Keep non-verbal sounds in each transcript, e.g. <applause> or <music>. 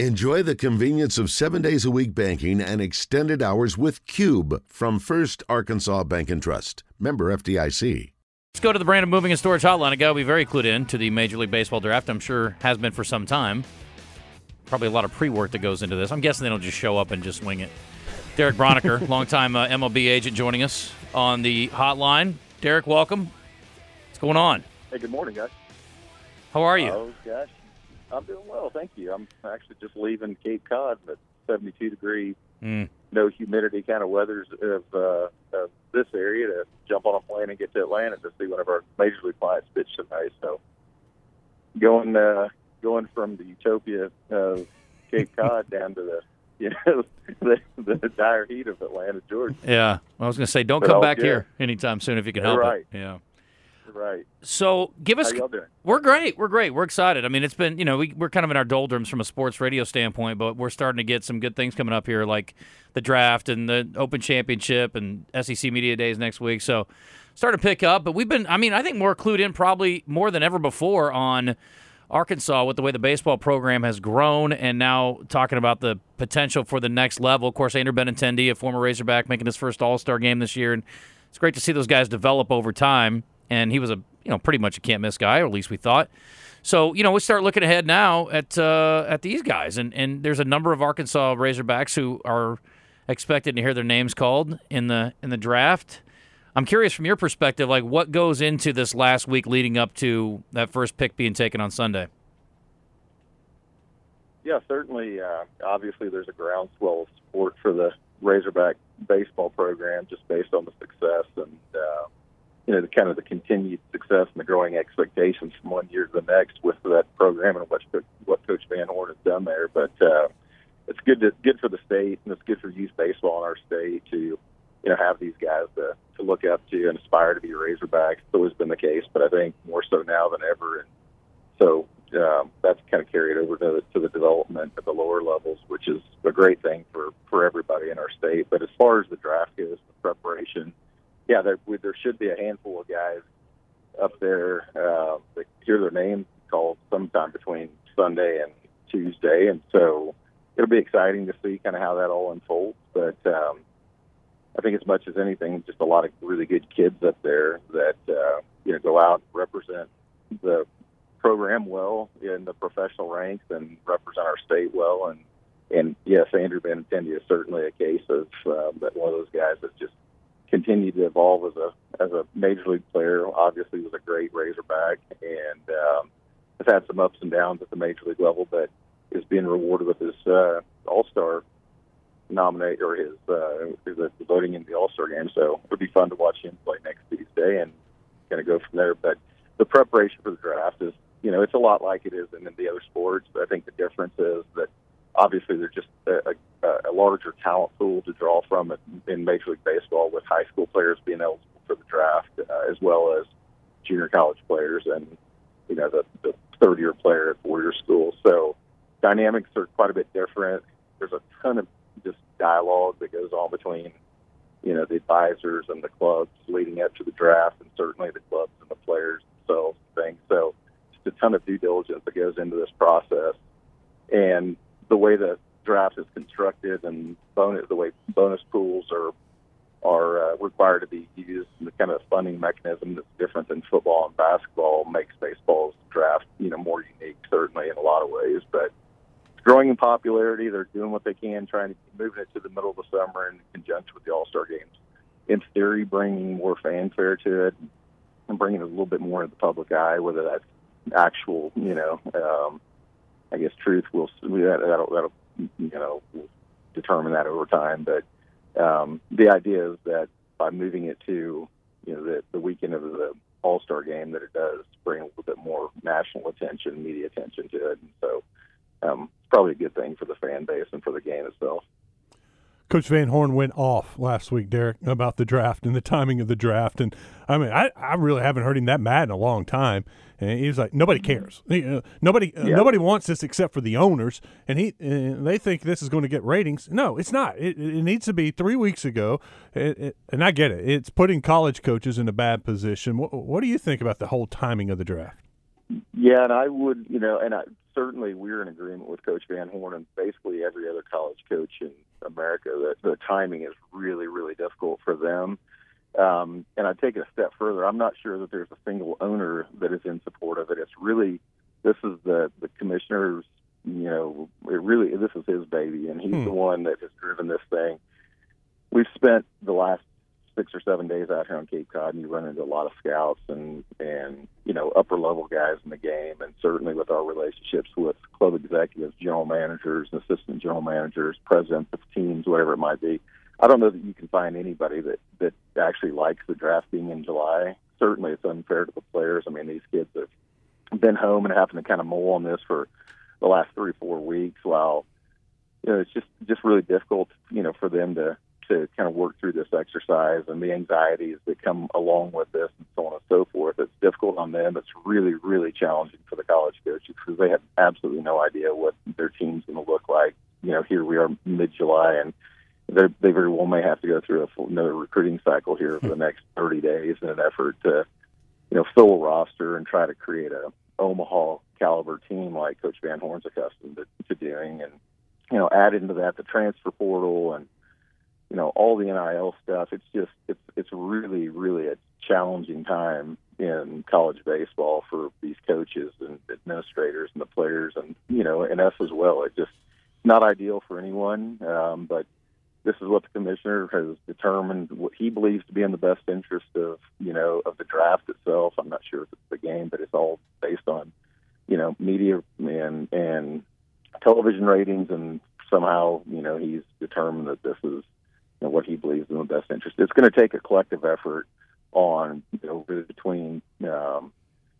Enjoy the convenience of seven days a week banking and extended hours with Cube from First Arkansas Bank and Trust. Member FDIC. Let's go to the Brandon Moving and Storage Hotline. A guy will be very clued in to the Major League Baseball draft. I'm sure has been for some time. Probably a lot of pre-work that goes into this. I'm guessing they don't just show up and just wing it. Darek Braunecker, <laughs> longtime uh, MLB agent, joining us on the hotline. Darek, welcome. What's going on? Hey, good morning, guys. How are you? Oh gosh, I'm doing well, thank you. I'm actually just leaving Cape Cod, but 72 degree, Mm. no humidity kind of weathers of, uh, of this area to jump on a plane and get to Atlanta to see one of our major league clients pitch tonight. So going uh, going from the utopia of Cape <laughs> Cod down to the you know <laughs> the, the dire heat of Atlanta, Georgia. Yeah. I was going to say, don't But come all back here anytime soon if you can help Right. it. Yeah. Right. So give us. How y'all doing? We're great. We're great. We're excited. I mean, it's been, you know, we, we're kind of in our doldrums from a sports radio standpoint, but we're starting to get some good things coming up here, like the draft and the Open Championship and SEC Media Days next week. So starting to pick up. But we've been, I mean, I think more clued in probably more than ever before on Arkansas with the way the baseball program has grown and now talking about the potential for the next level. Of course, Andrew Benintendi, a former Razorback, making his first All Star game this year. And it's great to see those guys develop over time. And he was a, you know, pretty much a can't miss guy, or at least we thought. So you know, we start looking ahead now at uh, at these guys, and and there's a number of Arkansas Razorbacks who are expected to hear their names called in the in the draft. I'm curious from your perspective, like what goes into this last week leading up to that first pick being taken on Sunday. Yeah, certainly. Uh, obviously, there's a groundswell of support for the Razorback baseball program just based on the success and uh, you know the kind of the continued success and the growing expectations from one year to the next with that program and what what Coach Van Horn has done there. But uh, it's good to good for the state and it's good for youth baseball in our state to you know have these guys to to look up to and aspire to be Razorbacks. It's always been the case, but I think more so now than ever. And so um, that's kind of carried over to, to the development at the lower levels, which is a great thing for, for everybody in our state. But as far as the draft goes, the preparation, yeah, there, there should be a handful of guys up there uh, that hear their names called sometime between Sunday and Tuesday. And so it'll be exciting to see kind of how that all unfolds. But um, I think as much as anything, just a lot of really good kids up there that, uh, you know, go out and represent the program well in the professional ranks and represent our state well. And and yes, Andrew Benintendi is certainly a case of uh, that one of those guys that's just continued to evolve as a as a major league player. Obviously, was a great Razorback and um, has had some ups and downs at the major league level, but is being rewarded with his uh, All Star nominate or his uh, his uh, voting in the All Star game. So it would be fun to watch him play next Tuesday and kind of go from there. But the preparation for the draft is, you know, it's a lot like it is in the other sports. But I think the difference is that obviously they're just a, a, a larger talent pool to draw from in, Major League Baseball with high school players being eligible for the draft uh, as well as junior college players and you know the, the third year player at four year school. So dynamics are quite a bit different. There's a ton of just dialogue that goes on between you know the advisors and the clubs leading up to the draft, and certainly the clubs and the players themselves things. So just a ton of due diligence that goes into this process, and the way the draft is constructed and bonus the way bonus pools are are uh, required to be used and the kind of funding mechanism that's different than football and basketball makes baseball's draft you know more unique certainly in a lot of ways. But it's growing in popularity. They're doing what they can trying to moving it to the middle of the summer in conjunction with the all-star games. In theory bringing more fanfare to it and bringing a little bit more into the public eye whether that's actual you know um, I guess truth will that, that'll, that'll you know determine that over time but um, the idea is that by moving it to you know the, the weekend of the All Star game, that it does bring a little bit more national attention, media attention to it, and so um, it's probably a good thing for the fan base and for the game itself. Coach Van Horn went off last week, Darek, about the draft and the timing of the draft. And I mean, I, I really haven't heard him that mad in a long time. And he was like, nobody mm-hmm. cares. You uh, know, nobody uh, Yeah. nobody wants this except for the owners. And he and they think this is going to get ratings. No, it's not. It, it needs to be three weeks ago. It, it, and I get it. It's putting college coaches in a bad position. What, what do you think about the whole timing of the draft? Yeah, and I would, you know, and I certainly we're in agreement with Coach Van Horn and basically every other college coach in America that the timing is really, really difficult for them. Um, and I'd take it a step further. I'm not sure that there's a single owner that is in support of it. It's really this is the the commissioner's. You know, it really this is his baby, and he's Hmm. the one that has driven this thing. We've spent the last six or seven days out here on Cape Cod, and you run into a lot of scouts and and you know upper level guys in the game, and certainly with our relationships with club executives, general managers, and assistant general managers, presidents of teams, whatever it might be. I don't know that you can find anybody that that actually likes the draft being in July. Certainly, it's unfair to the players. I mean, these kids have been home and having to kind of mull on this for the last three four weeks while you know it's just just really difficult you know for them to to kind of work through this exercise and the anxieties that come along with this and so on and so forth. It's difficult on them. It's really, really challenging for the college coaches because they have absolutely no idea what their team's going to look like. You know, here we are mid-July and they're, very well may have to go through a full, another recruiting cycle here for the next 30 days in an effort to, you know, fill a roster and try to create a Omaha caliber team like Coach Van Horn's accustomed to, to doing. And, you know, add into that the transfer portal and, you know all the NIL stuff. It's just it's it's really really a challenging time in college baseball for these coaches and administrators and the players and you know and us as well. It's just not ideal for anyone. Um, but this is what the commissioner has determined what he believes to be in the best interest of you know of the draft itself. I'm not sure if it's the game, but it's all based on you know media and and television ratings and somehow you know he's determined that this is know, what he believes in the best interest. It's going to take a collective effort on you know between um,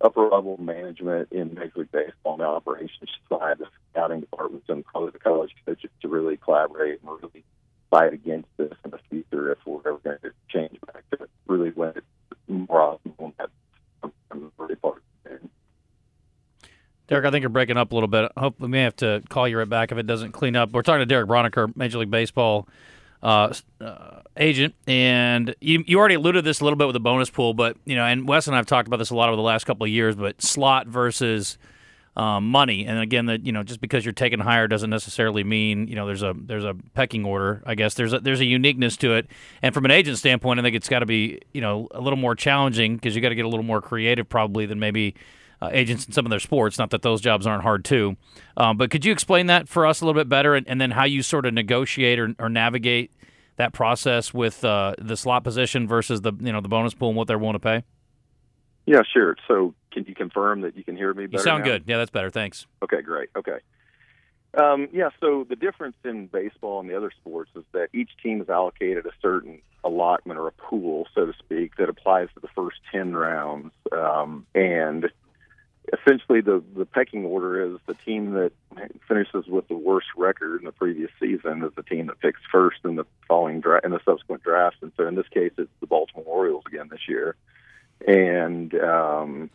upper level management in Major League Baseball and the operations side, the scouting departments, and the college coaches to really collaborate and really fight against this in the future if we're ever going to change back to really when it's more optimal. That's I'm really. Darek, I think you're breaking up a little bit. I hope we may have to call you right back if it doesn't clean up. We're talking to Darek Braunecker, Major League Baseball uh, uh, agent, and you, you already alluded to this a little bit with the bonus pool, but you know, and Wes and I have talked about this a lot over the last couple of years. But slot versus um, money, and again, that you know, just because you're taken higher doesn't necessarily mean you know there's a there's a pecking order. I guess there's a, there's a uniqueness to it, and from an agent standpoint, I think it's got to be you know a little more challenging because you got to get a little more creative probably than maybe uh, agents in some of their sports. Not that those jobs aren't hard too, um, but could you explain that for us a little bit better, and, and then how you sort of negotiate or, or navigate that process with uh, the slot position versus the you know the bonus pool and what they're willing to pay? Yeah, sure. So, can you confirm that you can hear me better? You sound now? good. Yeah, that's better. Thanks. Okay, great. Okay. Um, yeah, so the difference in baseball and the other sports is that each team is allocated a certain allotment or a pool, so to speak, that applies to the first 10 rounds. Um, and essentially, the, the pecking order is the team that finishes with the worst record in the previous season is the team that picks first in the following dra- in the subsequent drafts. And so in this case, it's the Baltimore Orioles again this year. And um,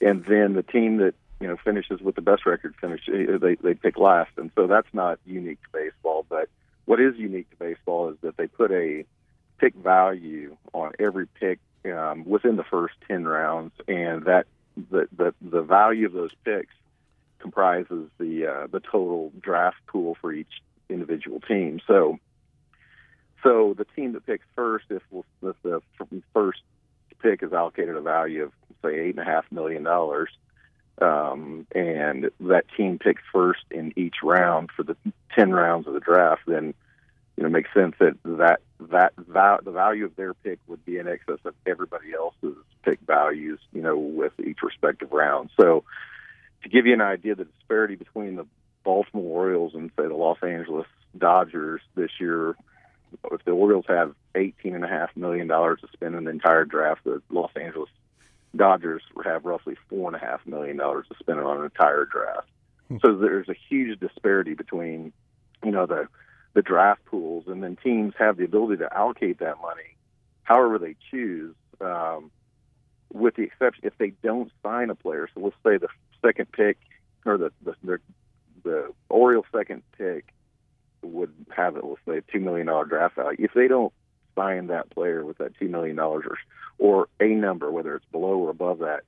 and then the team that you know finishes with the best record finish they they pick last and so that's not unique to baseball but what is unique to baseball is that they put a pick value on every pick um, within the first 10 rounds and that the the, the value of those picks comprises the uh, the total draft pool for each individual team so so the team that picks first if, if the first pick is allocated a value of say eight and a half million dollars um, and that team picks first in each round for the 10 rounds of the draft, then you know it makes sense that that that val- the value of their pick would be in excess of everybody else's pick values, you know, with each respective round. So to give you an idea, the disparity between the Baltimore Orioles and say the Los Angeles Dodgers this year, if the Orioles have eighteen and a half million dollars to spend in the entire draft, the Los Angeles Dodgers have roughly four and a half million dollars to spend on an entire draft. So there's a huge disparity between, you know, the the draft pools, and then teams have the ability to allocate that money however they choose, um, with the exception if they don't sign a player. So let's say the second pick or the the the, the Orioles second pick would have it, let's say, a two million dollar draft value. If they don't sign that player with that two million dollars or or a number, whether it's below or above that,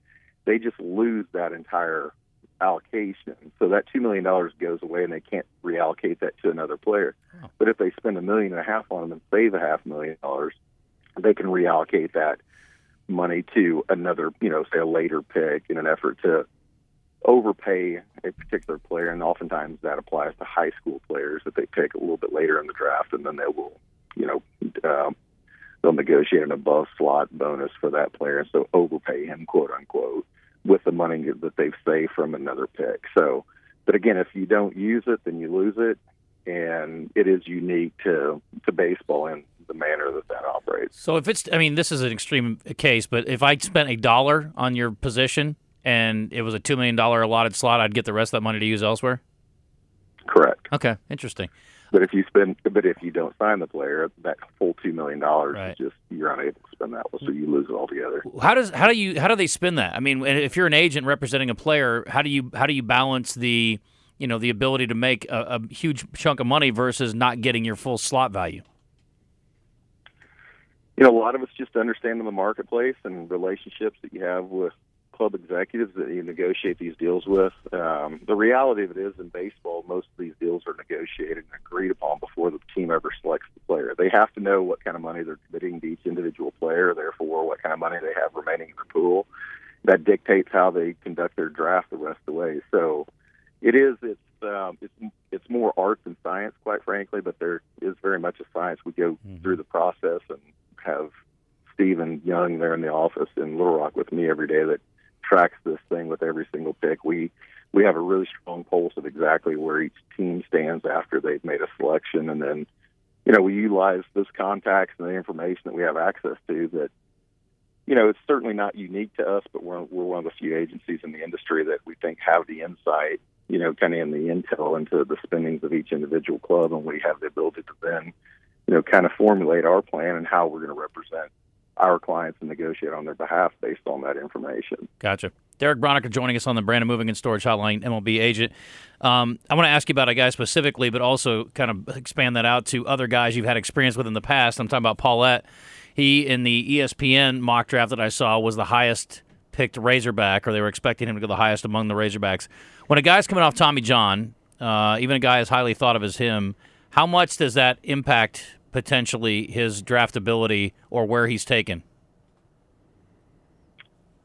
they just lose that entire allocation. So that $2 million goes away and they can't reallocate that to another player. Oh. But if they spend a million and a half on them and save a half million dollars, they can reallocate that money to another, you know, say a later pick in an effort to overpay a particular player. And oftentimes that applies to high school players that they pick a little bit later in the draft and then they will, you know, um, they'll negotiate an above slot bonus for that player. And so overpay him, quote unquote with the money that they've saved from another pick. So, but again, if you don't use it, then you lose it, and it is unique to to baseball in the manner that that operates. So, if it's, I mean, this is an extreme case, but if I spent a dollar on your position and it was a two million dollar allotted slot, I'd get the rest of that money to use elsewhere. Correct. Okay, interesting. But if you spend, but if you don't sign the player, that full two million dollars right. is just you're unable to spend that, so you lose it altogether. How does how do you how do they spend that? I mean, if you're an agent representing a player, how do you how do you balance the you know the ability to make a, a huge chunk of money versus not getting your full slot value? You know, a lot of it's just understanding the marketplace and relationships that you have with club executives that you negotiate these deals with. Um, the reality of it is, in baseball, most of these deals are negotiated and agreed upon before the team ever selects the player. They have to know what kind of money they're committing to each individual player, therefore, what kind of money they have remaining in their pool. That dictates how they conduct their draft the rest of the way. So, it is it's um, it's it's more art than science, quite frankly. But there is very much a science. We go mm-hmm. through the process and have Stephen Young there in the office in Little Rock with me every day that tracks this thing with every single pick. We we have a really strong pulse of exactly where each team stands after they've made a selection, and then you know we utilize those contacts and the information that we have access to. That you know it's certainly not unique to us, but we're we're one of the few agencies in the industry that we think have the insight, you know, kind of in the intel into the spendings of each individual club, and we have the ability to then you know kind of formulate our plan and how we're going to represent our clients and negotiate on their behalf based on that information. Gotcha. Darek Braunecker joining us on the Brandon Moving and Storage Hotline, MLB agent. Um, I want to ask you about a guy specifically, but also kind of expand that out to other guys you've had experience with in the past. I'm talking about Pallette. He, in the ESPN mock draft that I saw, was the highest picked Razorback, or they were expecting him to go the highest among the Razorbacks. When a guy's coming off Tommy John, uh, even a guy as highly thought of as him, how much does that impact potentially his draftability or where he's taken?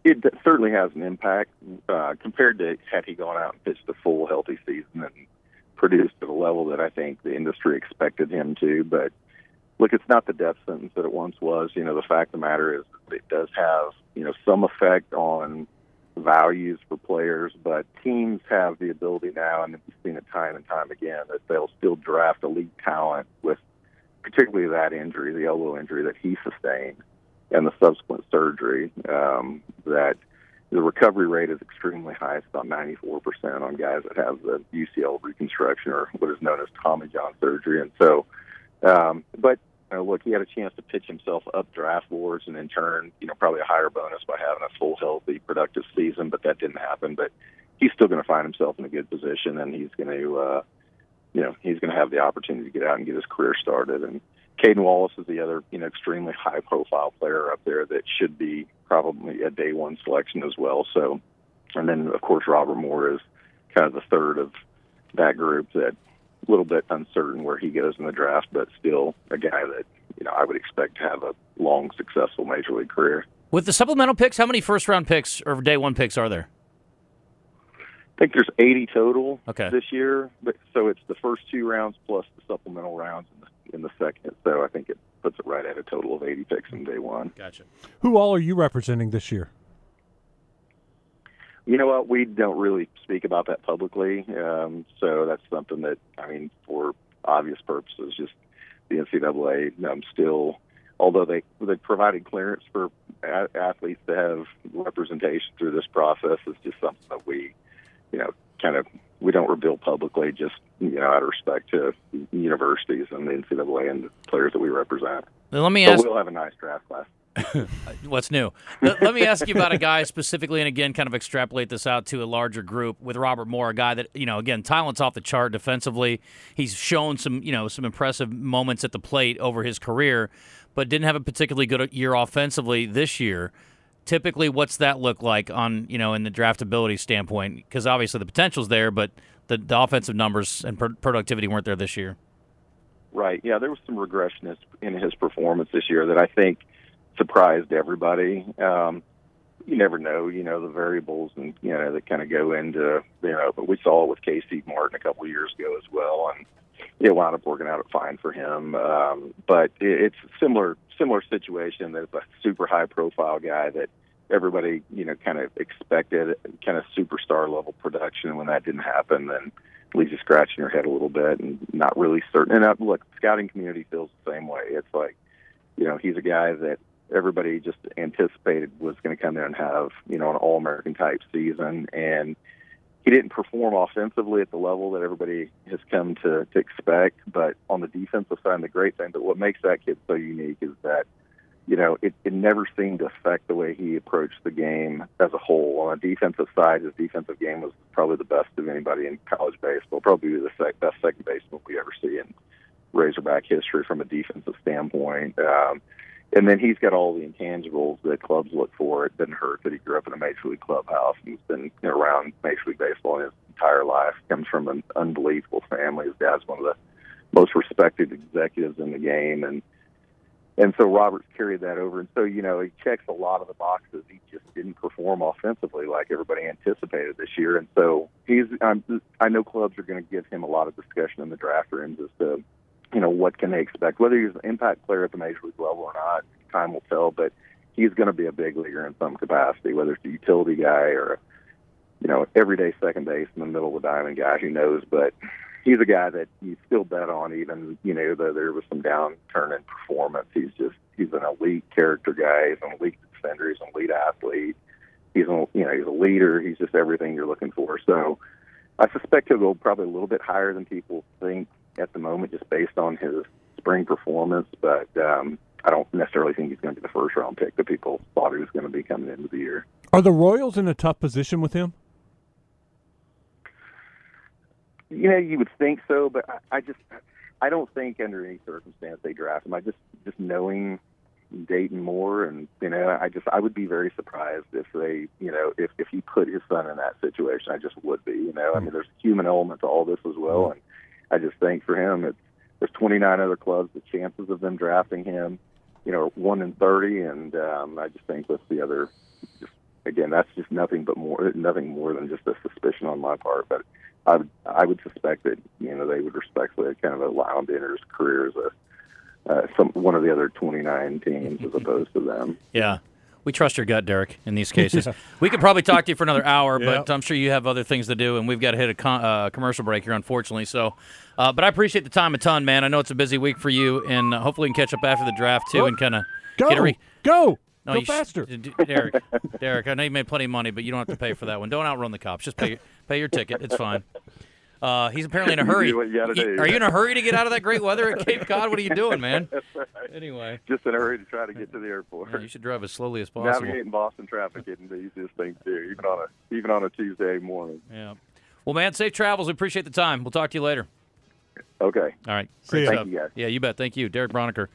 It certainly has an impact uh, compared to had he gone out and pitched a full healthy season and produced at a level that I think the industry expected him to. But look, it's not the death sentence that it once was. You know, the fact of the matter is it does have you know some effect on values for players, but teams have the ability now, and we've seen it time and time again, that they'll still draft elite talent with particularly that injury, the elbow injury that he sustained, and the subsequent surgery, um, that the recovery rate is extremely high. It's about 94% on guys that have the UCL reconstruction or what is known as Tommy John surgery. And so, um, but you know, look, he had a chance to pitch himself up draft boards and in turn, you know, probably a higher bonus by having a full, healthy, productive season, but that didn't happen. But he's still going to find himself in a good position and he's going to, uh, you know he's going to have the opportunity to get out and get his career started. And Cayden Wallace is the other you know extremely high profile player up there that should be probably a day one selection as well. So, and then of course Robert Moore is kind of the third of that group that a little bit uncertain where he goes in the draft, but still a guy that you know I would expect to have a long successful major league career. With the supplemental picks, how many first round picks or day one picks are there? I think there's 80 total okay. this year, but so it's the first two rounds plus the supplemental rounds in the, in the second. So I think it puts it right at a total of 80 picks in day one. Gotcha. Who all are you representing this year? You know what? We don't really speak about that publicly, um, so that's something that I mean, for obvious purposes, just the NCAA um, still, although they they provided clearance for a- athletes to have representation through this process, is just something that we you know, kind of we don't reveal publicly just you know out of respect to universities and the NCAA and the players that we represent. let me so ask. We'll have a nice draft class. <laughs> What's new? let, let, me ask you about a guy specifically, and again, kind of extrapolate this out to a larger group with Robert Moore, a guy that you know, again, talent's off the chart defensively. He's shown some, you know, some impressive moments at the plate over his career, but didn't have a particularly good year offensively this year typically, what's that look like on you know in the draftability standpoint? Because obviously the potential's there, but the, the offensive numbers and pro- productivity weren't there this year. Right. Yeah, there was some regression in his performance this year that I think surprised everybody. Um, you never know, you know, the variables and you know that kind of go into you know. But we saw it with Casey Martin a couple of years ago as well, and it wound up working out fine for him. Um, but it, it's similar similar situation. There's a super high profile guy that everybody you know kind of expected, kind of superstar level production. When that didn't happen, then leaves you scratching your head a little bit and not really certain. And uh, look, scouting community feels the same way. It's like, you know, he's a guy that everybody just anticipated was going to come in and have, you know, an All American type season, and he didn't perform offensively at the level that everybody has come to to expect. But on the defensive side, the great thing, but what makes that kid so unique is that you know, it, it never seemed to affect the way he approached the game as a whole. On the defensive side, his defensive game was probably the best of anybody in college baseball, probably the sec- best second baseman we ever see in Razorback history from a defensive standpoint. Um, and then he's got all the intangibles that clubs look for. It didn't hurt that he grew up in a major league clubhouse and he's been around major league baseball his entire life. Comes from an unbelievable family. His dad's one of the most respected executives in the game, and and so Roberts carried that over. And so, you know, he checks a lot of the boxes. He just didn't perform offensively like everybody anticipated this year. And so he's, I'm, I know clubs are going to give him a lot of discussion in the draft rooms as to, you know, what can they expect, whether he's an impact player at the major league level or not. Time will tell, but he's going to be a big leaguer in some capacity, whether it's a utility guy or, you know, everyday second base in the middle of the diamond guy. Who knows? But he's a guy that you still bet on, even you know though there was some downturn in performance. He's just he's an elite character guy. He's an elite defender. He's an elite athlete. He's a you know he's a leader. He's just everything you're looking for. So I suspect he'll go probably a little bit higher than people think at the moment, just based on his spring performance. But um, I don't necessarily think he's going to be the first round pick that people thought he was going to be coming into the year. Are the Royals in a tough position with him? You know, you would think so, but I, I just I don't think under any circumstance they draft him. I just just knowing Dayton Moore and you know, I just I would be very surprised if they you know, if if he put his son in that situation. I just would be, you know. I mean there's a human element to all this as well and I just think for him it's there's 29 other clubs. The chances of them drafting him, you know, one in 30, and um, I just think with the other, just again, that's just nothing but more, nothing more than just a suspicion on my part. But I would I would suspect that you know they would respectfully kind of allow him to enter his career as a uh, some one of the other 29 teams as opposed to them. Yeah. We trust your gut, Darek, in these <laughs> cases. We could probably talk to you for another hour, Yeah. but I'm sure you have other things to do, and we've got to hit a con- uh, commercial break here, unfortunately. So, uh, but I appreciate the time a ton, man. I know it's a busy week for you, and uh, hopefully we can catch up after the draft too, and kind of Go, get a re- go, No, go you sh- faster. D- Darek, Darek, I know you made plenty of money, but you don't have to pay for that one. Don't outrun the cops. Just pay pay your ticket. It's fine. Uh, he's apparently in a <laughs> hurry. do you. Are you in a hurry to get out of that great weather at Cape Cod? What are you doing, man? <laughs> Anyway, Just in a hurry to try to get to the airport. yeah, you should drive as slowly as possible. Navigating Boston traffic isn't the easiest thing to do, even on a even on a Tuesday morning. Yeah. Well, man, safe travels. We appreciate the time. We'll talk to you later. Okay. All right. See ya. Great Thank you, guys. Yeah, you bet. Thank you, Darek Braunecker.